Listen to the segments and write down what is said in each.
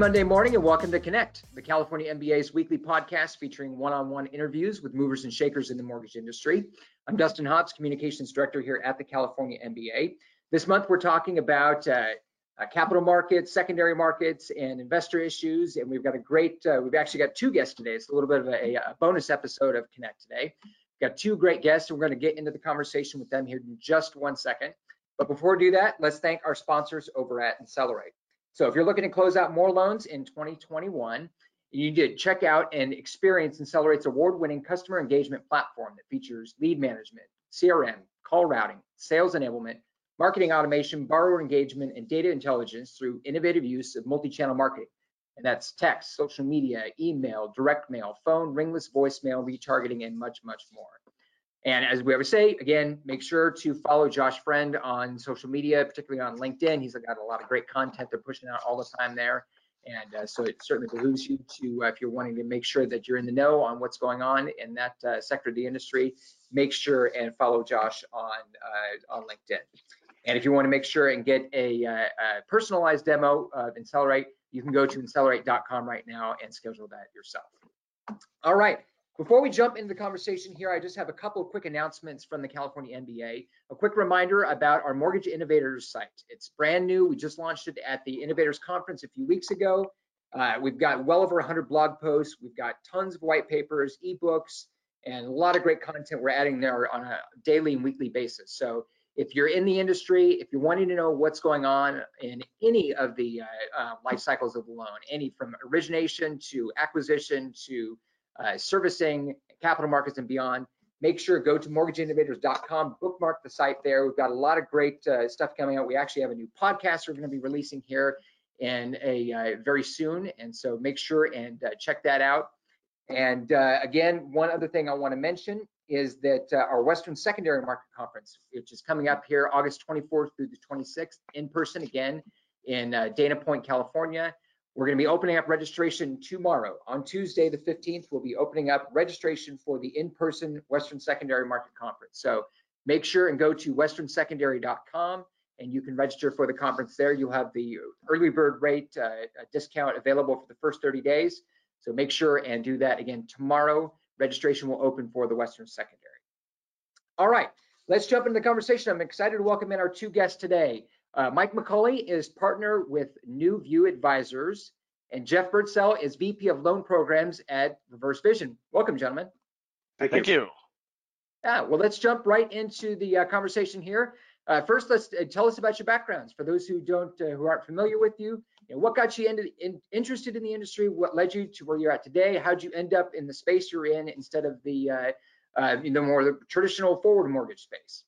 Monday morning and welcome to Connect, the California MBA's weekly podcast featuring one on one interviews with movers and shakers in the mortgage industry. I'm Dustin Hobbs, Communications Director here at the California MBA. This month we're talking about uh, uh, capital markets, secondary markets, and investor issues. And we've got a great, uh, we've actually got two guests today. It's a little bit of a, a bonus episode of Connect today. We've got two great guests, and we're going to get into the conversation with them here in just one second. But before we do that, let's thank our sponsors over at Insellerate. So if you're looking to close out more loans in 2021, you need to check out and experience Insellerate's award-winning customer engagement platform that features lead management, CRM, call routing, sales enablement, marketing automation, borrower engagement, and data intelligence through innovative use of multi-channel marketing. And that's text, social media, email, direct mail, phone, ringless voicemail, retargeting, and much, much more. And as we always say, again, make sure to follow Josh Friend on social media, particularly on LinkedIn. He's got a lot of great content they're pushing out all the time there. And uh, so it certainly behooves you to, uh, if you're wanting to make sure that you're in the know on what's going on in that uh, sector of the industry, make sure and follow Josh on uh, on LinkedIn. And if you want to make sure and get a, uh, a personalized demo of Insellerate, you can go to insellerate.com right now and schedule that yourself. All right. Before we jump into the conversation here, I just have a couple of quick announcements from the California MBA. A quick reminder about our Mortgage Innovators site. It's brand new. We just launched it at the Innovators Conference a few weeks ago. Uh, we've got well over 100 blog posts. We've got tons of white papers, ebooks, and a lot of great content we're adding there on a daily and weekly basis. So if you're in the industry, if you're wanting to know what's going on in any of the uh, uh, life cycles of the loan, any from origination to acquisition to uh, servicing, capital markets, and beyond. Make sure go to mortgageinnovators.com, bookmark the site there. We've got a lot of great uh, stuff coming out. We actually have a new podcast we're going to be releasing here in a uh, very soon, and so make sure and uh, check that out. And uh, again, one other thing I want to mention is that uh, our Western Secondary Market Conference, which is coming up here August 24th through the 26th, in person again in Dana Point, California. We're going to be opening up registration tomorrow. On Tuesday, the 15th, we'll be opening up registration for the in-person Western Secondary Market Conference. So make sure and go to westernsecondary.com and you can register for the conference there. You'll have the early bird rate uh, discount available for the first 30 days. So make sure and do that again tomorrow. Registration will open for the Western Secondary. All right, let's jump into the conversation. I'm excited to welcome in our two guests today. Uh, Mike McCully is partner with New View Advisors, and Jeff Birdsell is VP of Loan Programs at Reverse Vision. Welcome, gentlemen. Thank you. Thank you. Yeah, well, let's jump right into the uh, conversation here. Uh, first, let's uh, tell us about your backgrounds. For those who don't, uh, who aren't familiar with you, you know, what got you into, in, interested in the industry? What led you to where you're at today? How'd you end up in the space you're in instead of the, uh, you know, more the traditional forward mortgage space?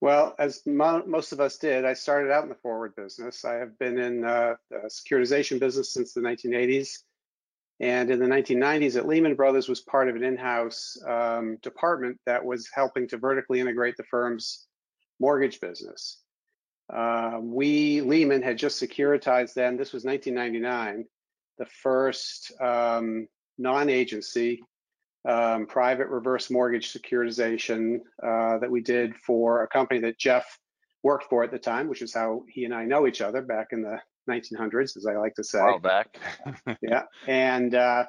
Well, as mo most of us did, I started out in the forward business. I have been in uh, the securitization business since the 1980s. And in the 1990s at Lehman Brothers was part of an in-house um, department that was helping to vertically integrate the firm's mortgage business. Uh, we, Lehman, had just securitized then, this was 1999, the first um, non-agency um, private reverse mortgage securitization uh, that we did for a company that Jeff worked for at the time, which is how he and I know each other back in the 1900s, as I like to say. Well back. yeah, and uh,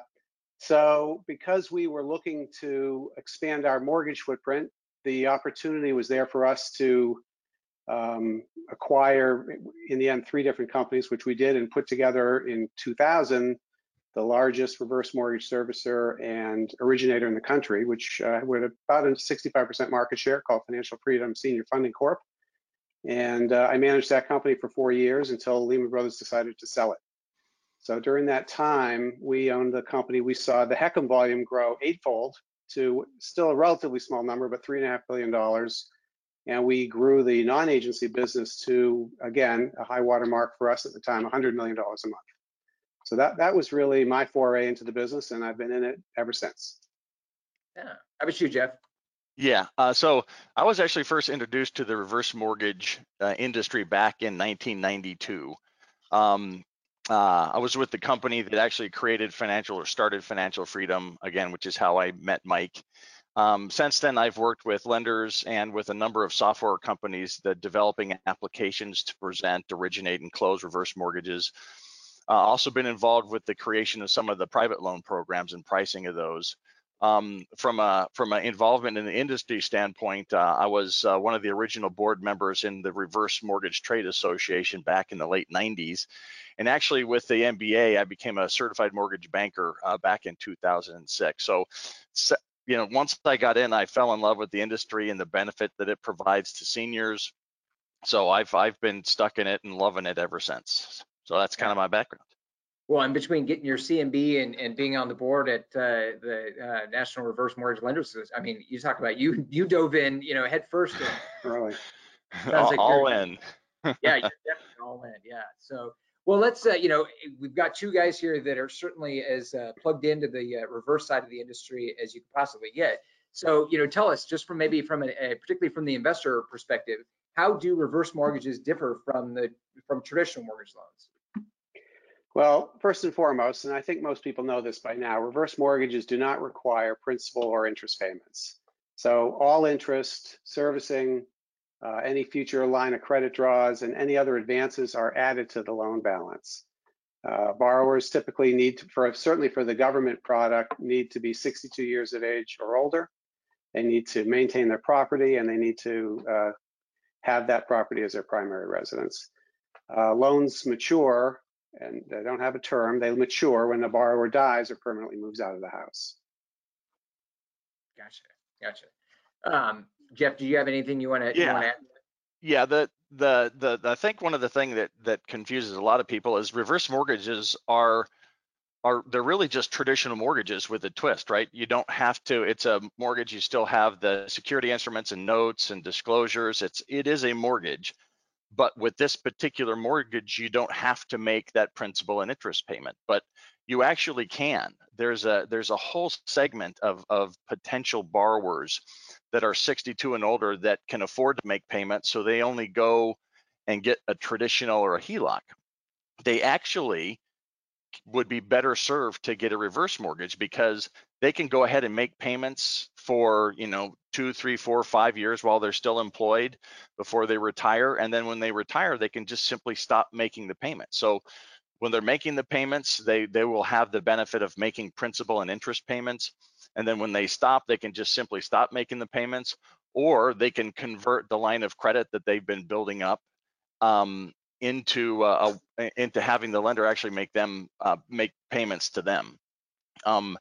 so because we were looking to expand our mortgage footprint, the opportunity was there for us to um, acquire, in the end, three different companies, which we did and put together in 2000 the largest reverse mortgage servicer and originator in the country, which uh, with about a 65% market share called Financial Freedom Senior Funding Corp. And uh, I managed that company for four years until Lehman Brothers decided to sell it. So during that time, we owned the company. We saw the HECM volume grow eightfold to still a relatively small number, but three and a half billion dollars. And we grew the non-agency business to, again, a high water mark for us at the time, $100 million a month. So that that was really my foray into the business, and I've been in it ever since. Yeah. How about you, Jeff? Yeah. Uh, so I was actually first introduced to the reverse mortgage uh, industry back in 1992. Um, uh, I was with the company that actually created financial or started Financial Freedom again, which is how I met Mike. Um, since then, I've worked with lenders and with a number of software companies that developing applications to present, originate, and close reverse mortgages Uh, also been involved with the creation of some of the private loan programs and pricing of those. Um, from a from an involvement in the industry standpoint, uh, I was uh, one of the original board members in the Reverse Mortgage Trade Association back in the late 90s, and actually with the MBA, I became a certified mortgage banker uh, back in 2006. So, you know, once I got in, I fell in love with the industry and the benefit that it provides to seniors. So I've I've been stuck in it and loving it ever since. So that's kind of my background. Well, in between getting your CMB and, and being on the board at uh, the uh, National Reverse Mortgage Lenders, I mean, you talk about you you dove in, you know, head first. really, all, like all in. yeah, you're definitely all in. Yeah. So, well, let's uh, you know, we've got two guys here that are certainly as uh, plugged into the uh, reverse side of the industry as you could possibly get. So, you know, tell us just from maybe from a, a particularly from the investor perspective, how do reverse mortgages differ from the from traditional mortgage loans? Well, first and foremost, and I think most people know this by now, reverse mortgages do not require principal or interest payments. So all interest, servicing, uh, any future line of credit draws, and any other advances are added to the loan balance. Uh, borrowers typically need to, for certainly for the government product, need to be 62 years of age or older. They need to maintain their property and they need to uh, have that property as their primary residence. Uh, loans mature and they don't have a term. They mature when the borrower dies or permanently moves out of the house. Gotcha, gotcha. Um, Jeff, do you have anything you want to yeah. add? Yeah, the, the the I think one of the thing that that confuses a lot of people is reverse mortgages are are they're really just traditional mortgages with a twist, right? You don't have to. It's a mortgage. You still have the security instruments and notes and disclosures. It's it is a mortgage but with this particular mortgage, you don't have to make that principal and interest payment, but you actually can. There's a there's a whole segment of of potential borrowers that are 62 and older that can afford to make payments, so they only go and get a traditional or a HELOC. They actually would be better served to get a reverse mortgage because they can go ahead and make payments for you know two three four five years while they're still employed before they retire. And then when they retire they can just simply stop making the payment. So when they're making the payments they they will have the benefit of making principal and interest payments. And then when they stop they can just simply stop making the payments or they can convert the line of credit that they've been building up um, into uh, into having the lender actually make them uh, make payments to them. Um,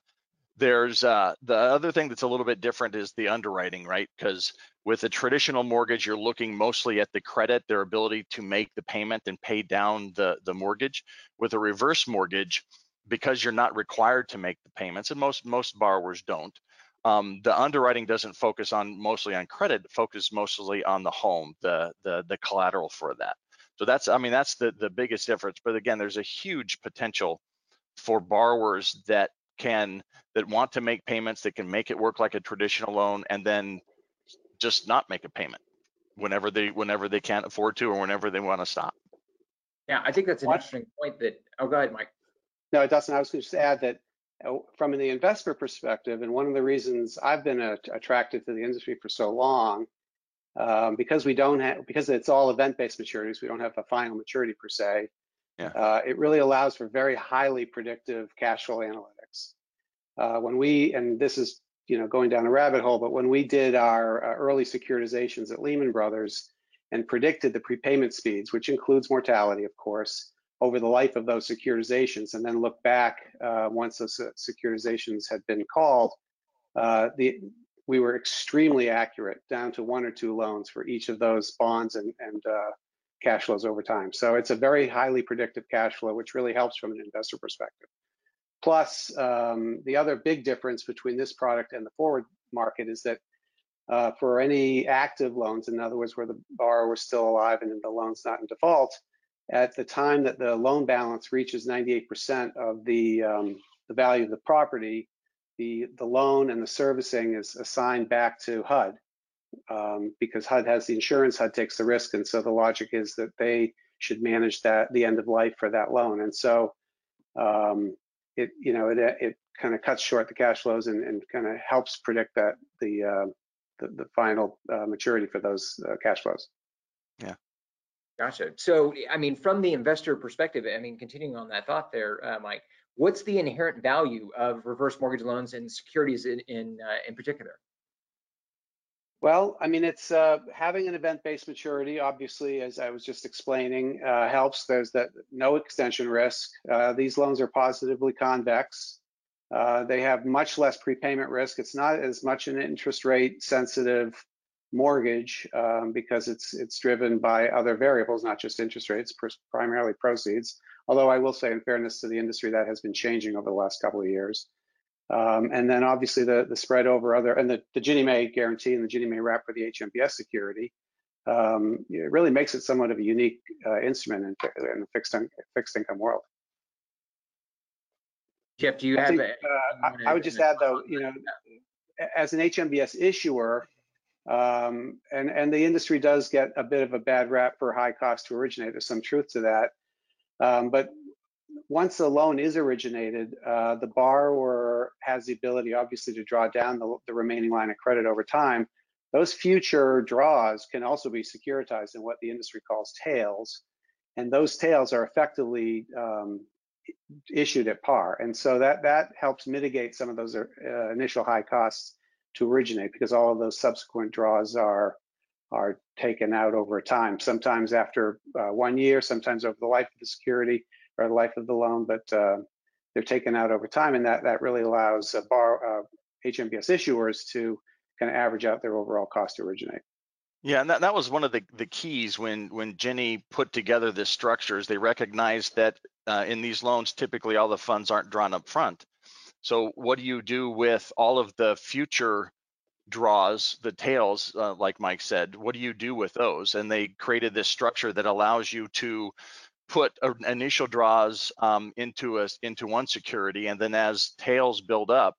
there's uh, the other thing that's a little bit different is the underwriting, right? Because with a traditional mortgage, you're looking mostly at the credit, their ability to make the payment and pay down the the mortgage. With a reverse mortgage, because you're not required to make the payments, and most most borrowers don't. Um, the underwriting doesn't focus on mostly on credit, focus mostly on the home, the the the collateral for that. So that's, I mean, that's the, the biggest difference. But again, there's a huge potential for borrowers that can, that want to make payments, that can make it work like a traditional loan and then just not make a payment whenever they, whenever they can't afford to or whenever they want to stop. Yeah, I think that's an what? interesting point that, oh, go ahead, Mike. No, Dustin, I was going to just add that uh, from the investor perspective, and one of the reasons I've been uh, attracted to the industry for so long um, because we don't have because it's all event-based maturities. We don't have a final maturity per se. Yeah. Uh, it really allows for very highly predictive cash flow analytics. Uh, when we and this is you know going down a rabbit hole, but when we did our uh, early securitizations at Lehman Brothers and predicted the prepayment speeds, which includes mortality, of course, over the life of those securitizations, and then look back uh, once those securitizations had been called, uh, the we were extremely accurate down to one or two loans for each of those bonds and, and uh, cash flows over time. So it's a very highly predictive cash flow, which really helps from an investor perspective. Plus, um, the other big difference between this product and the forward market is that uh, for any active loans, in other words, where the borrower is still alive and the loan's not in default, at the time that the loan balance reaches 98% of the, um, the value of the property, the, the loan and the servicing is assigned back to HUD um, because HUD has the insurance, HUD takes the risk, and so the logic is that they should manage that the end of life for that loan. And so um, it you know it it kind of cuts short the cash flows and, and kind of helps predict that the uh, the, the, final uh, maturity for those uh, cash flows. Yeah. Gotcha. So, I mean, from the investor perspective, I mean, continuing on that thought there, uh, Mike, what's the inherent value of reverse mortgage loans and securities in in, uh, in particular? Well, I mean, it's uh, having an event-based maturity. Obviously, as I was just explaining, uh, helps. There's that no extension risk. Uh, these loans are positively convex. Uh, they have much less prepayment risk. It's not as much an interest rate sensitive mortgage um, because it's it's driven by other variables, not just interest rates, primarily proceeds. Although I will say, in fairness to the industry, that has been changing over the last couple of years. Um, and then obviously the, the spread over other, and the, the Ginnie Mae guarantee and the Ginnie Mae wrap for the HMBS security, um, it really makes it somewhat of a unique uh, instrument in, in, the fixed, fixed income world. Jeff, do you I have? Think, uh, I, I, would just add though, you know, as an HMBS issuer, um, and and the industry does get a bit of a bad rap for high cost to originate. There's some truth to that, um, but once the loan is originated, uh, the borrower has the ability, obviously, to draw down the, the, remaining line of credit over time. Those future draws can also be securitized in what the industry calls tails, and those tails are effectively um, issued at par, and so that that helps mitigate some of those uh, initial high costs to originate because all of those subsequent draws are are taken out over time. Sometimes after uh, one year, sometimes over the life of the security or the life of the loan, but uh, they're taken out over time, and that that really allows uh, bar HMBS issuers to kind of average out their overall cost to originate. Yeah, and that, that was one of the, the keys when when Ginnie put together this structure is they recognized that uh, in these loans, typically all the funds aren't drawn up front. So what do you do with all of the future draws, the tails, uh, like Mike said? What do you do with those? And they created this structure that allows you to put initial draws um, into a into one security, and then as tails build up,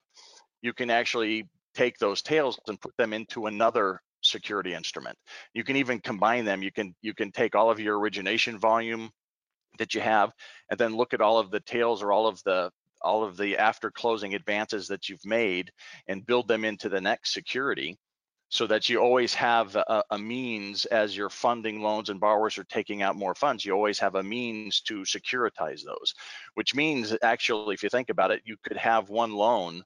you can actually take those tails and put them into another security instrument. You can even combine them. You can you can take all of your origination volume that you have, and then look at all of the tails or all of the all of the after closing advances that you've made and build them into the next security so that you always have a, a, means as you're funding loans and borrowers are taking out more funds, you always have a means to securitize those, which means actually, if you think about it, you could have one loan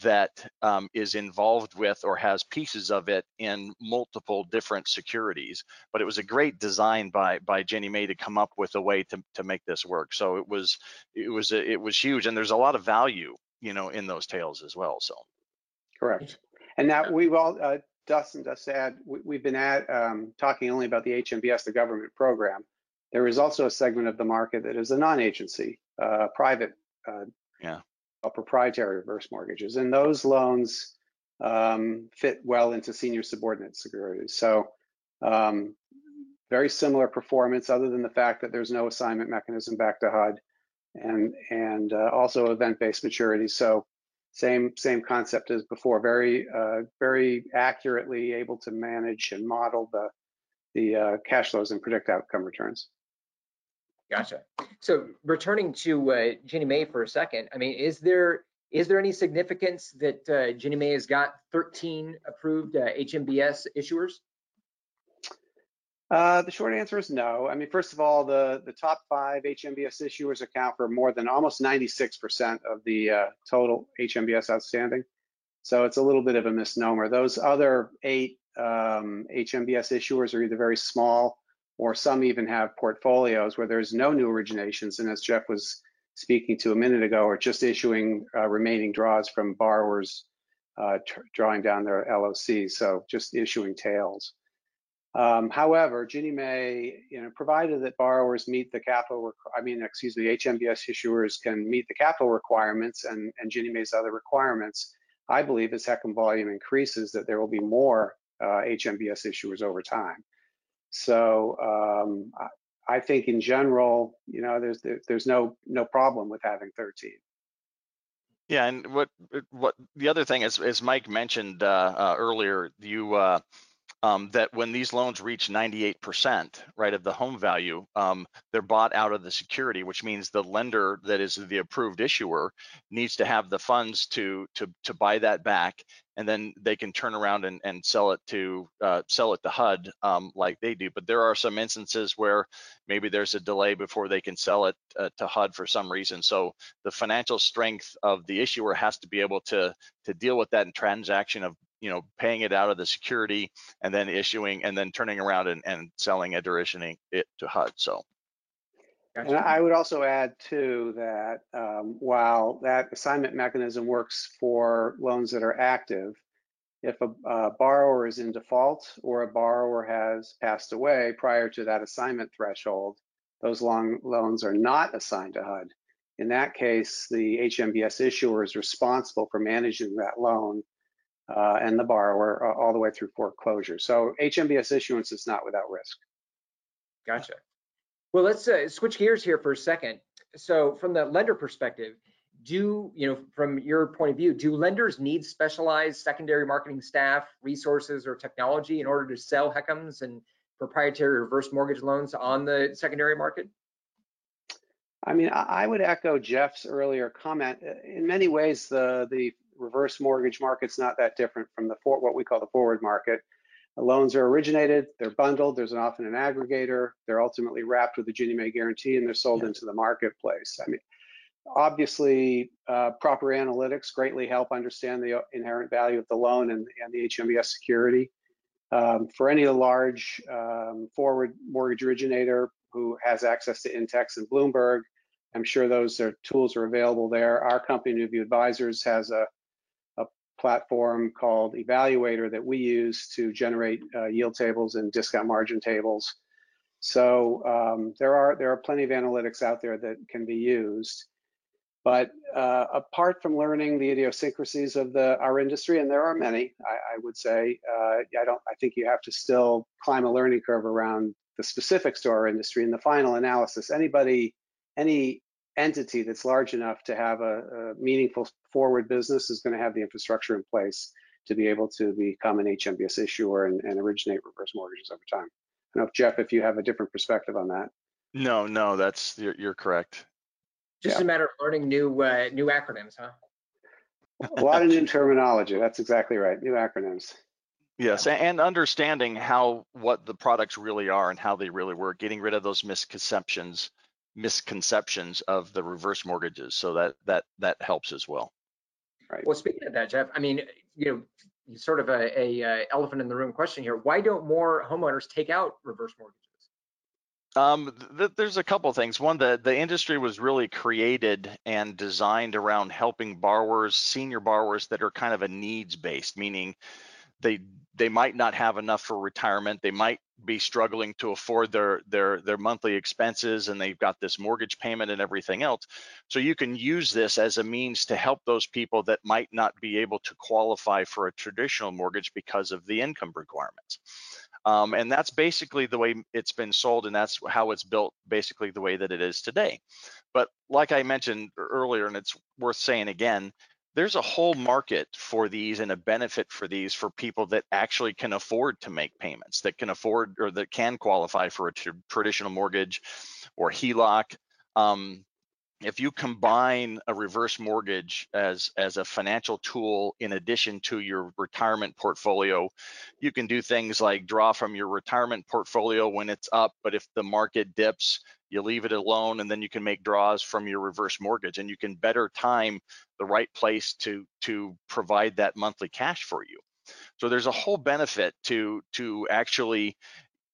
that um, is involved with or has pieces of it in multiple different securities. But it was a great design by by Ginnie Mae to come up with a way to to make this work. So it was it was it was huge, and there's a lot of value, you know, in those tails as well. So correct. And now we've all, uh, Dustin just add, we, have been at um, talking only about the HMBS, the government program. There is also a segment of the market that is a non-agency, uh, private, uh, yeah, proprietary reverse mortgages, and those loans um, fit well into senior subordinate securities. So um, very similar performance, other than the fact that there's no assignment mechanism back to HUD, and and uh, also event-based maturity. So same same concept as before. Very uh, very accurately able to manage and model the the uh, cash flows and predict outcome returns. Gotcha. So returning to uh, Ginnie Mae for a second, I mean, is there is there any significance that uh, Ginnie Mae has got 13 approved uh, HMBS issuers? Uh, the short answer is no. I mean, first of all, the, the top five HMBS issuers account for more than almost 96% of the uh, total HMBS outstanding. So it's a little bit of a misnomer. Those other eight um, HMBS issuers are either very small or some even have portfolios where there's no new originations. And as Jeff was speaking to a minute ago, are just issuing uh, remaining draws from borrowers uh, drawing down their LOCs. So just issuing tails. Um, however, Ginnie Mae, you know, provided that borrowers meet the capital, I mean, excuse me, HMBS issuers can meet the capital requirements and, and Ginnie Mae's other requirements, I believe as HECM volume increases that there will be more uh, HMBS issuers over time. So um, I, I think in general, you know, there's there's no no problem with having 13. Yeah, and what what the other thing is, as Mike mentioned uh, uh, earlier, you uh, um, that when these loans reach 98% right of the home value um, they're bought out of the security which means the lender that is the approved issuer needs to have the funds to to to buy that back and then they can turn around and, and sell it to uh, sell it to HUD um, like they do. But there are some instances where maybe there's a delay before they can sell it uh, to HUD for some reason. So the financial strength of the issuer has to be able to to deal with that transaction of you know paying it out of the security and then issuing and then turning around and, and selling it or issuing it to HUD. So. Gotcha. And I would also add too that um, while that assignment mechanism works for loans that are active, if a, a, borrower is in default or a borrower has passed away prior to that assignment threshold, those long loans are not assigned to HUD. In that case, the HMBS issuer is responsible for managing that loan uh, and the borrower uh, all the way through foreclosure. So HMBS issuance is not without risk. Gotcha. Well, let's uh, switch gears here for a second. So from the lender perspective, do, you know, from your point of view, do lenders need specialized secondary marketing staff, resources, or technology in order to sell HECMs and proprietary reverse mortgage loans on the secondary market? I mean, I would echo Jeff's earlier comment. In many ways, the the reverse mortgage market's not that different from the for, what we call the forward market. The loans are originated, they're bundled, there's often an aggregator, they're ultimately wrapped with a Ginnie Mae guarantee and they're sold yeah. into the marketplace. I mean, obviously, uh, proper analytics greatly help understand the inherent value of the loan and, and the HMBS security. Um, for any large um, forward mortgage originator who has access to Intex and Bloomberg, I'm sure those are, tools are available there. Our company, Newview Advisors, has a platform called Evaluator that we use to generate uh, yield tables and discount margin tables. So um, there are there are plenty of analytics out there that can be used. But uh, apart from learning the idiosyncrasies of the our industry, and there are many, I, I would say, uh, I don't. I think you have to still climb a learning curve around the specifics to our industry. In the final analysis, anybody, any entity that's large enough to have a, a meaningful forward business is going to have the infrastructure in place to be able to become an HMBS issuer and, and originate reverse mortgages over time. I don't know if Jeff, if you have a different perspective on that. No, no, that's you're, you're correct. Just yeah. a matter of learning new uh, new acronyms, huh? a lot of new terminology. That's exactly right. New acronyms. Yes, and understanding how what the products really are and how they really work, getting rid of those misconceptions misconceptions of the reverse mortgages. So that that that helps as well. Right. Well, speaking of that, Jeff, I mean, you know, sort of a, a, a elephant in the room question here. Why don't more homeowners take out reverse mortgages? Um, th there's a couple things. One, the the industry was really created and designed around helping borrowers, senior borrowers that are kind of a needs based, meaning they they might not have enough for retirement. They might be struggling to afford their their their monthly expenses and they've got this mortgage payment and everything else. So you can use this as a means to help those people that might not be able to qualify for a traditional mortgage because of the income requirements. Um, and that's basically the way it's been sold and that's how it's built basically the way that it is today. But like I mentioned earlier, and it's worth saying again, there's a whole market for these and a benefit for these for people that actually can afford to make payments, that can afford or that can qualify for a traditional mortgage or HELOC. Um, if you combine a reverse mortgage as as a financial tool in addition to your retirement portfolio you can do things like draw from your retirement portfolio when it's up but if the market dips you leave it alone and then you can make draws from your reverse mortgage and you can better time the right place to to provide that monthly cash for you. So there's a whole benefit to to actually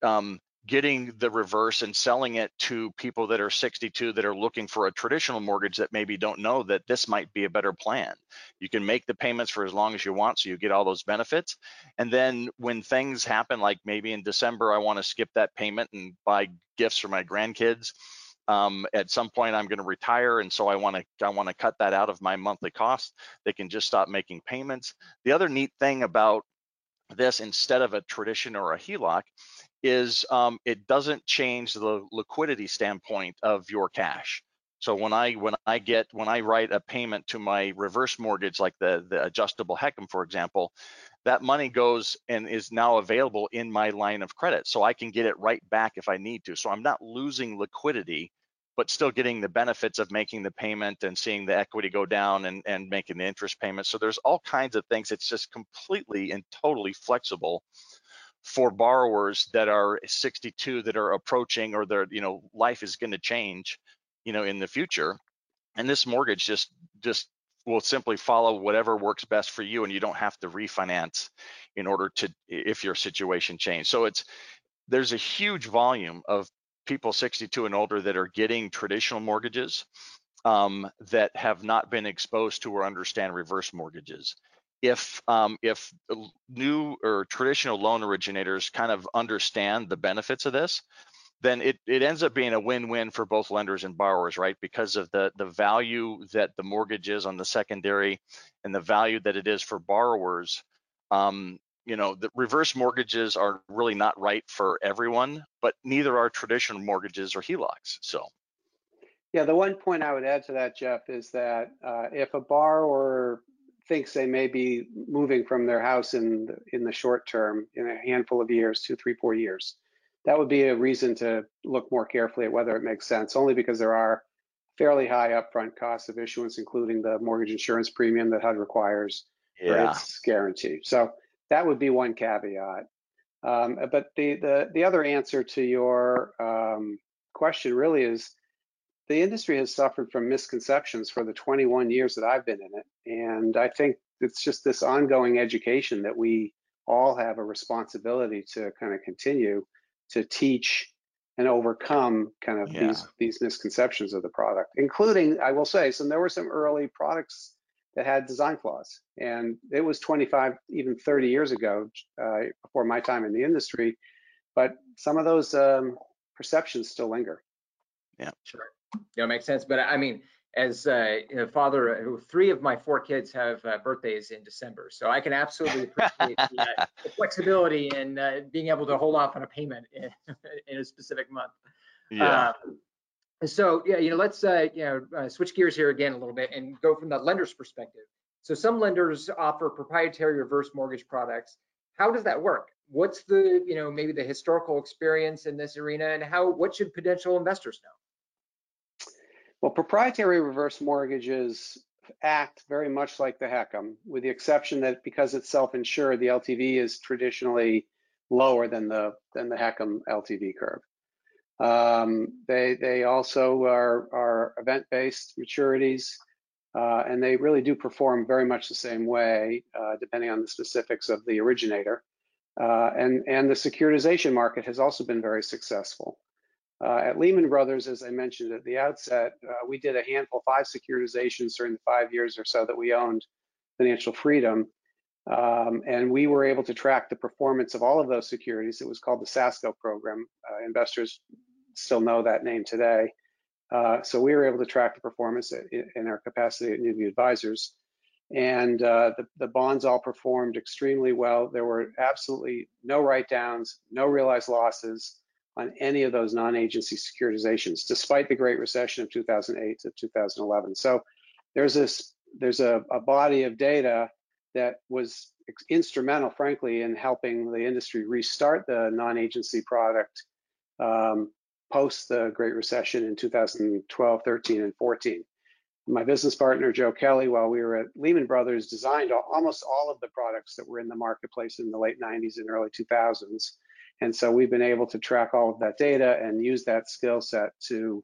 um, getting the reverse and selling it to people that are 62 that are looking for a traditional mortgage that maybe don't know that this might be a better plan. You can make the payments for as long as you want so you get all those benefits. And then when things happen like maybe in December I want to skip that payment and buy gifts for my grandkids, um, at some point I'm going to retire and so I want to I want to cut that out of my monthly cost. They can just stop making payments. The other neat thing about this instead of a tradition or a HELOC is um, it doesn't change the liquidity standpoint of your cash. So when I when I get when I write a payment to my reverse mortgage, like the the adjustable HECM, for example, that money goes and is now available in my line of credit. So I can get it right back if I need to. So I'm not losing liquidity, but still getting the benefits of making the payment and seeing the equity go down and, and making the interest payment. So there's all kinds of things. It's just completely and totally flexible for borrowers that are 62 that are approaching or their you know life is going to change you know in the future. And this mortgage just just will simply follow whatever works best for you and you don't have to refinance in order to if your situation change so it's there's a huge volume of people 62 and older that are getting traditional mortgages um, that have not been exposed to or understand reverse mortgages if um, if new or traditional loan originators kind of understand the benefits of this, then it, it ends up being a win-win for both lenders and borrowers, right? Because of the the value that the mortgage is on the secondary and the value that it is for borrowers. Um, you know, the reverse mortgages are really not right for everyone, but neither are traditional mortgages or HELOCs. So. Yeah, the one point I would add to that, Jeff, is that uh, if a borrower thinks they may be moving from their house in the, in the short term, in a handful of years, two, three, four years, that would be a reason to look more carefully at whether it makes sense. Only because there are fairly high upfront costs of issuance, including the mortgage insurance premium that HUD requires yeah. for its guarantee. So that would be one caveat. Um, but the, the the other answer to your um, question really is the industry has suffered from misconceptions for the 21 years that I've been in it. And I think it's just this ongoing education that we all have a responsibility to kind of continue to teach and overcome kind of yeah. these these misconceptions of the product, including, I will say, some there were some early products that had design flaws. And it was 25, even 30 years ago, uh, before my time in the industry. But some of those um, perceptions still linger. Yeah, sure. You know, makes sense. But I mean, as uh, know, father, uh, three of my four kids have uh, birthdays in December, so I can absolutely appreciate the, uh, the, flexibility and uh, being able to hold off on a payment in, in a specific month. Yeah. Um, so yeah, you know, let's uh, you know switch gears here again a little bit and go from the lender's perspective. So some lenders offer proprietary reverse mortgage products. How does that work? What's the you know maybe the historical experience in this arena, and how what should potential investors know? Well, proprietary reverse mortgages act very much like the HECM, with the exception that because it's self-insured, the LTV is traditionally lower than the than the HECM LTV curve. Um, they they also are are event-based maturities, uh, and they really do perform very much the same way, uh, depending on the specifics of the originator. Uh, and and the securitization market has also been very successful. Uh, at Lehman Brothers, as I mentioned at the outset, uh, we did a handful, five securitizations during the five years or so that we owned financial freedom. Um, and we were able to track the performance of all of those securities. It was called the SASCO program. Uh, investors still know that name today. Uh, so we were able to track the performance in our capacity at Newview Advisors. And uh, the, the bonds all performed extremely well. There were absolutely no write downs, no realized losses on any of those non-agency securitizations, despite the Great Recession of 2008 to 2011. So there's this there's a, a body of data that was instrumental, frankly, in helping the industry restart the non-agency product um, post the Great Recession in 2012, 13, and 14. My business partner, Joe Kelly, while we were at Lehman Brothers, designed almost all of the products that were in the marketplace in the late 90s and early 2000s. And so we've been able to track all of that data and use that skill set to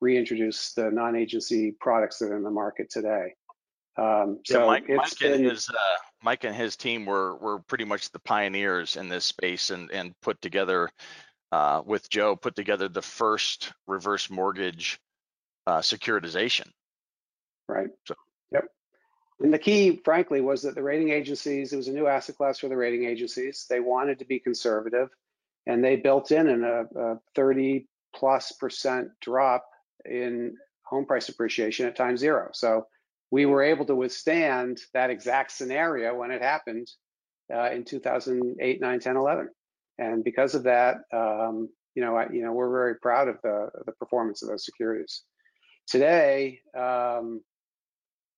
reintroduce the non-agency products that are in the market today. Um, so yeah, Mike, Mike been, and his uh, Mike and his team were were pretty much the pioneers in this space and and put together uh, with Joe put together the first reverse mortgage uh, securitization. Right. So. Yep. And the key, frankly, was that the rating agencies, it was a new asset class for the rating agencies. They wanted to be conservative and they built in a, a 30 plus percent drop in home price appreciation at time zero. So we were able to withstand that exact scenario when it happened uh, in 2008, 9, 10, 11. And because of that, um, you know, I, you know, we're very proud of the, the performance of those securities. Today, um,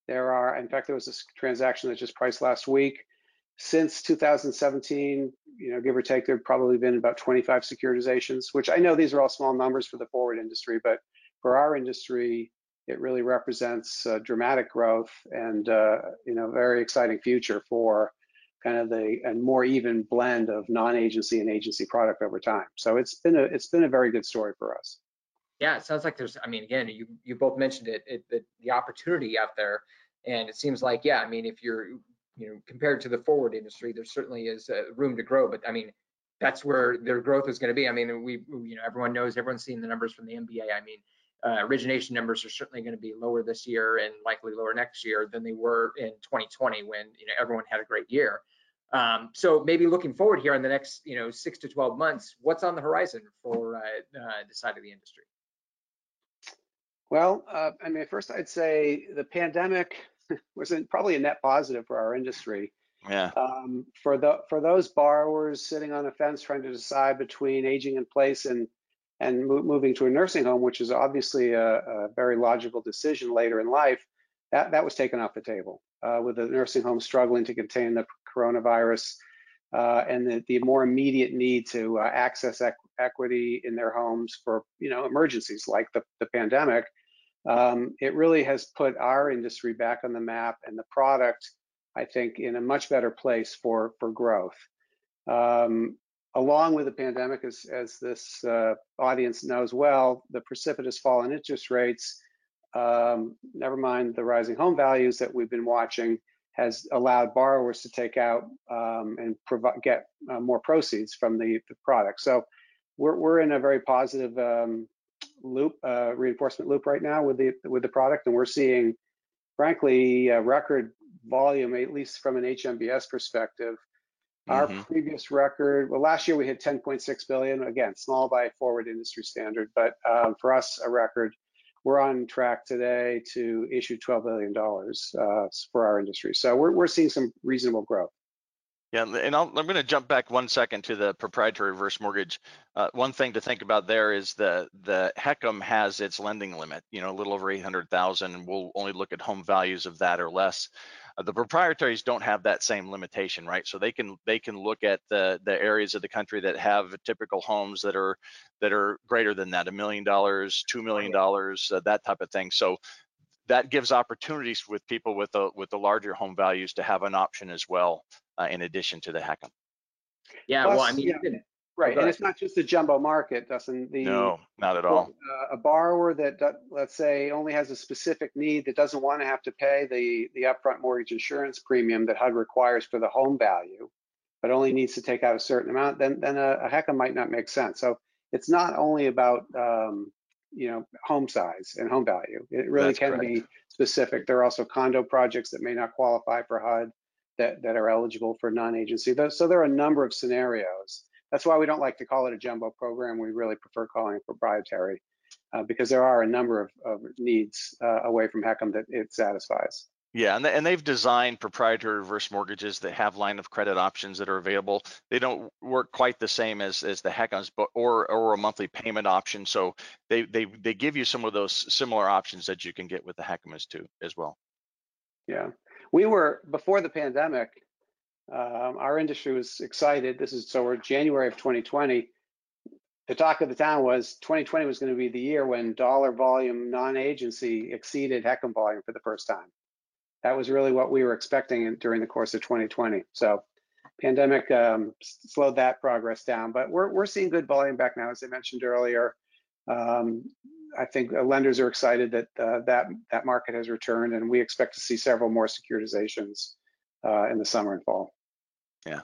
there are, in fact, there was this transaction that just priced last week. since 2017, you know, give or take, there've probably been about 25 securitizations, which I know these are all small numbers for the forward industry, but for our industry, it really represents uh, dramatic growth and uh, you know very exciting future for kind of the and more even blend of non-agency and agency product over time. So it's been a it's been a very good story for us. Yeah, it sounds like there's. I mean, again, you you both mentioned it, it the, the opportunity out there, and it seems like yeah. I mean, if you're you know compared to the forward industry, there certainly is uh, room to grow. But I mean, that's where their growth is going to be. I mean, we you know everyone knows everyone's seen the numbers from the MBA. I mean, uh, origination numbers are certainly going to be lower this year and likely lower next year than they were in 2020 when you know everyone had a great year. Um, so maybe looking forward here in the next you know six to 12 months, what's on the horizon for uh, uh, the side of the industry? Well, uh, I mean, first I'd say the pandemic was probably a net positive for our industry. Yeah. Um, for the for those borrowers sitting on the fence trying to decide between aging in place and and mo- moving to a nursing home, which is obviously a, a, very logical decision later in life, that, that was taken off the table. Uh, with the nursing home struggling to contain the coronavirus uh, and the, the, more immediate need to uh, access equ- equity in their homes for you know emergencies like the, the pandemic, um, it really has put our industry back on the map and the product, I think, in a much better place for for growth. Um, along with the pandemic, as, as this uh, audience knows well, the precipitous fall in interest rates, um, never mind the rising home values that we've been watching, has allowed borrowers to take out um, and provide, get uh, more proceeds from the, the product. So we're, we're in a very positive um, loop, uh, reinforcement loop right now with the with the product, and we're seeing, frankly, record volume, at least from an HMBS perspective, our mm-hmm. previous record, well, last year we hit 10.6 billion. Again, small by forward industry standard, but um, for us, a record. We're on track today to issue 12 billion dollars uh, for our industry. So we're we're seeing some reasonable growth. Yeah, and i am going to jump back one second to the proprietary reverse mortgage. Uh, one thing to think about there is the the HECM has its lending limit, you know, a little over 800,000, and we'll only look at home values of that or less. Uh, the proprietaries don't have that same limitation, right? So they can they can look at the the areas of the country that have typical homes that are that are greater than that, a million dollars, two million dollars, uh, that type of thing. So that gives opportunities with people with the with the larger home values to have an option as well, uh, in addition to the HECM. Yeah, Plus, well, I mean, yeah. Right, and it's not just a jumbo market, doesn't the no, not at all. Uh, a borrower that let's say only has a specific need that doesn't want to have to pay the the upfront mortgage insurance premium that HUD requires for the home value, but only needs to take out a certain amount, then then a, a HECM might not make sense. So it's not only about um, you know home size and home value. It really That's can correct. be specific. There are also condo projects that may not qualify for HUD that that are eligible for non-agency. So there are a number of scenarios that's why we don't like to call it a jumbo program. We really prefer calling it proprietary uh, because there are a number of, of needs uh, away from HECM that it satisfies. Yeah, and, and they've designed proprietary reverse mortgages that have line of credit options that are available. They don't work quite the same as as the HECMs, but or or a monthly payment option. So they they they give you some of those similar options that you can get with the HECMs too as well. Yeah, we were before the pandemic. Um, our industry was excited. This is so we're January of 2020. The talk of the town was 2020 was going to be the year when dollar volume non-agency exceeded HECM volume for the first time. That was really what we were expecting during the course of 2020. So pandemic um, slowed that progress down, but we're, we're seeing good volume back now, as I mentioned earlier. Um, I think lenders are excited that uh, that that market has returned, and we expect to see several more securitizations uh, in the summer and fall. Yeah,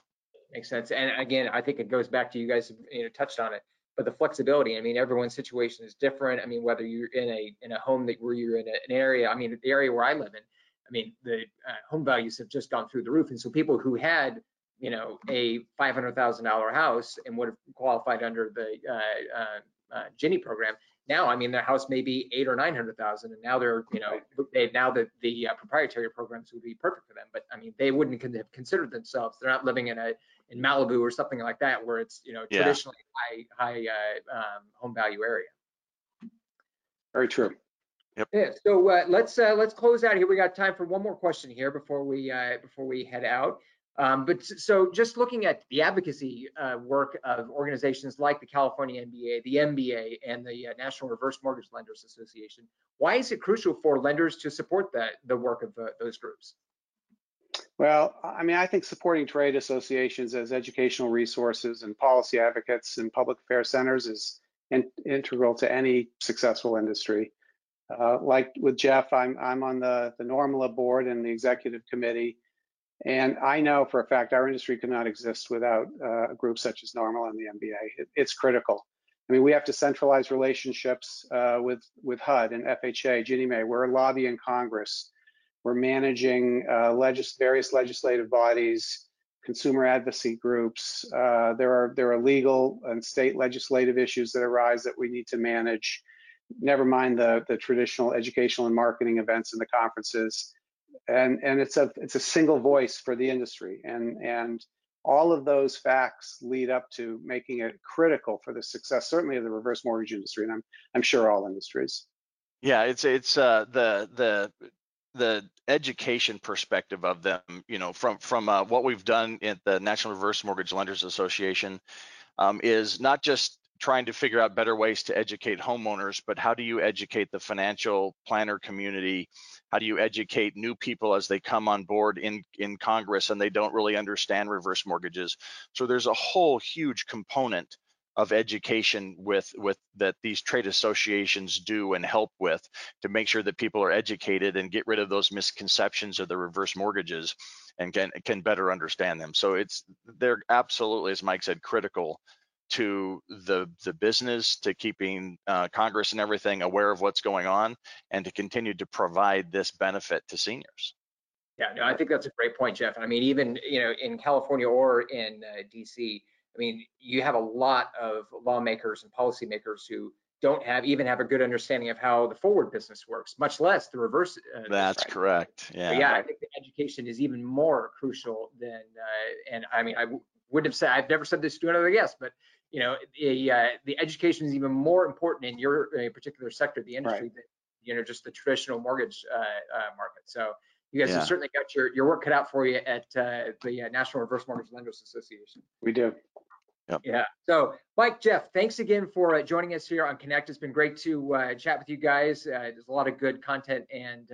makes sense. And again, I think it goes back to you guys, you know, touched on it, but the flexibility. I mean, everyone's situation is different. I mean, whether you're in a in a home that where you're in a, an area. I mean, the area where I live in. I mean, the uh, home values have just gone through the roof, and so people who had you know a five hundred thousand dollar house and would have qualified under the uh, uh, uh Ginnie program now, I mean, their house may be eight or nine hundred thousand, and now they're, you know, they now the the uh, proprietary programs would be perfect for them. But I mean, they wouldn't have considered themselves. They're not living in a in Malibu or something like that, where it's you know yeah. traditionally high high uh, um, home value area. Very true. Yep. Yeah. So uh, let's uh, let's close out here. We got time for one more question here before we uh, before we head out. Um, but so just looking at the advocacy uh, work of organizations like the California MBA, the MBA, and the uh, National Reverse Mortgage Lenders Association, why is it crucial for lenders to support that the work of uh, those groups? Well, I mean, I think supporting trade associations as educational resources and policy advocates and public affairs centers is in, integral to any successful industry. Uh, like with Jeff, I'm I'm on the the NRMLA board and the executive committee, and I know for a fact our industry could not exist without uh, a group such as NRMLA and the MBA. It, it's critical. I mean, we have to centralize relationships uh, with with HUD and FHA, Ginnie Mae. We're lobbying Congress. We're managing uh, legis various legislative bodies, consumer advocacy groups. Uh, there are there are legal and state legislative issues that arise that we need to manage never mind the, the traditional educational and marketing events and the conferences. And, and it's a it's a single voice for the industry. And, and all of those facts lead up to making it critical for the success, certainly of the reverse mortgage industry, and I'm, I'm sure all industries. Yeah, it's it's uh, the the the education perspective of them. You know, from from uh, what we've done at the National Reverse Mortgage Lenders Association, um, is not just trying to figure out better ways to educate homeowners, but how do you educate the financial planner community? How do you educate new people as they come on board in, in Congress and they don't really understand reverse mortgages? So there's a whole huge component of education with with that these trade associations do and help with to make sure that people are educated and get rid of those misconceptions of the reverse mortgages and can can better understand them. So it's they're absolutely, as Mike said, critical to the the business, to keeping uh, Congress and everything aware of what's going on, and to continue to provide this benefit to seniors. Yeah, no, I think that's a great point, Jeff. I mean, even you know, in California or in uh, DC, I mean, you have a lot of lawmakers and policymakers who don't have even have a good understanding of how the forward business works, much less the reverse. Uh, That's correct. Yeah. But yeah, I think the education is even more crucial than. Uh, and I mean, I w- would have said I've never said this to another guest, but you know, the uh, the education is even more important in your uh, particular sector, the industry, right. than you know just the traditional mortgage uh, uh market. So you guys yeah. have certainly got your your work cut out for you at uh, the uh, National Reverse Mortgage Lenders Association. We do. Yep. Yeah. So, Mike, Jeff, thanks again for joining us here on Connect. It's been great to chat with you guys. there's a lot of good content and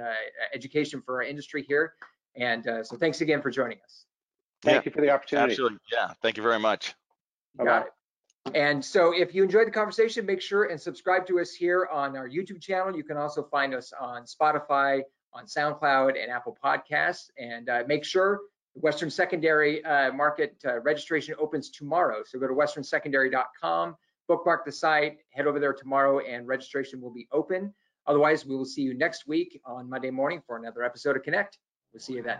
education for our industry here, and so thanks again for joining us. Thank yeah. you for the opportunity. Absolutely. Yeah. Thank you very much. Bye-bye. And so if you enjoyed the conversation, make sure and subscribe to us here on our YouTube channel. You can also find us on Spotify, on SoundCloud, and Apple Podcasts. And uh, make sure the Western Secondary uh, market uh, registration opens tomorrow. So go to westernsecondary.com, bookmark the site, head over there tomorrow, and registration will be open. Otherwise, we will see you next week on Monday morning for another episode of Connect. We'll see you then.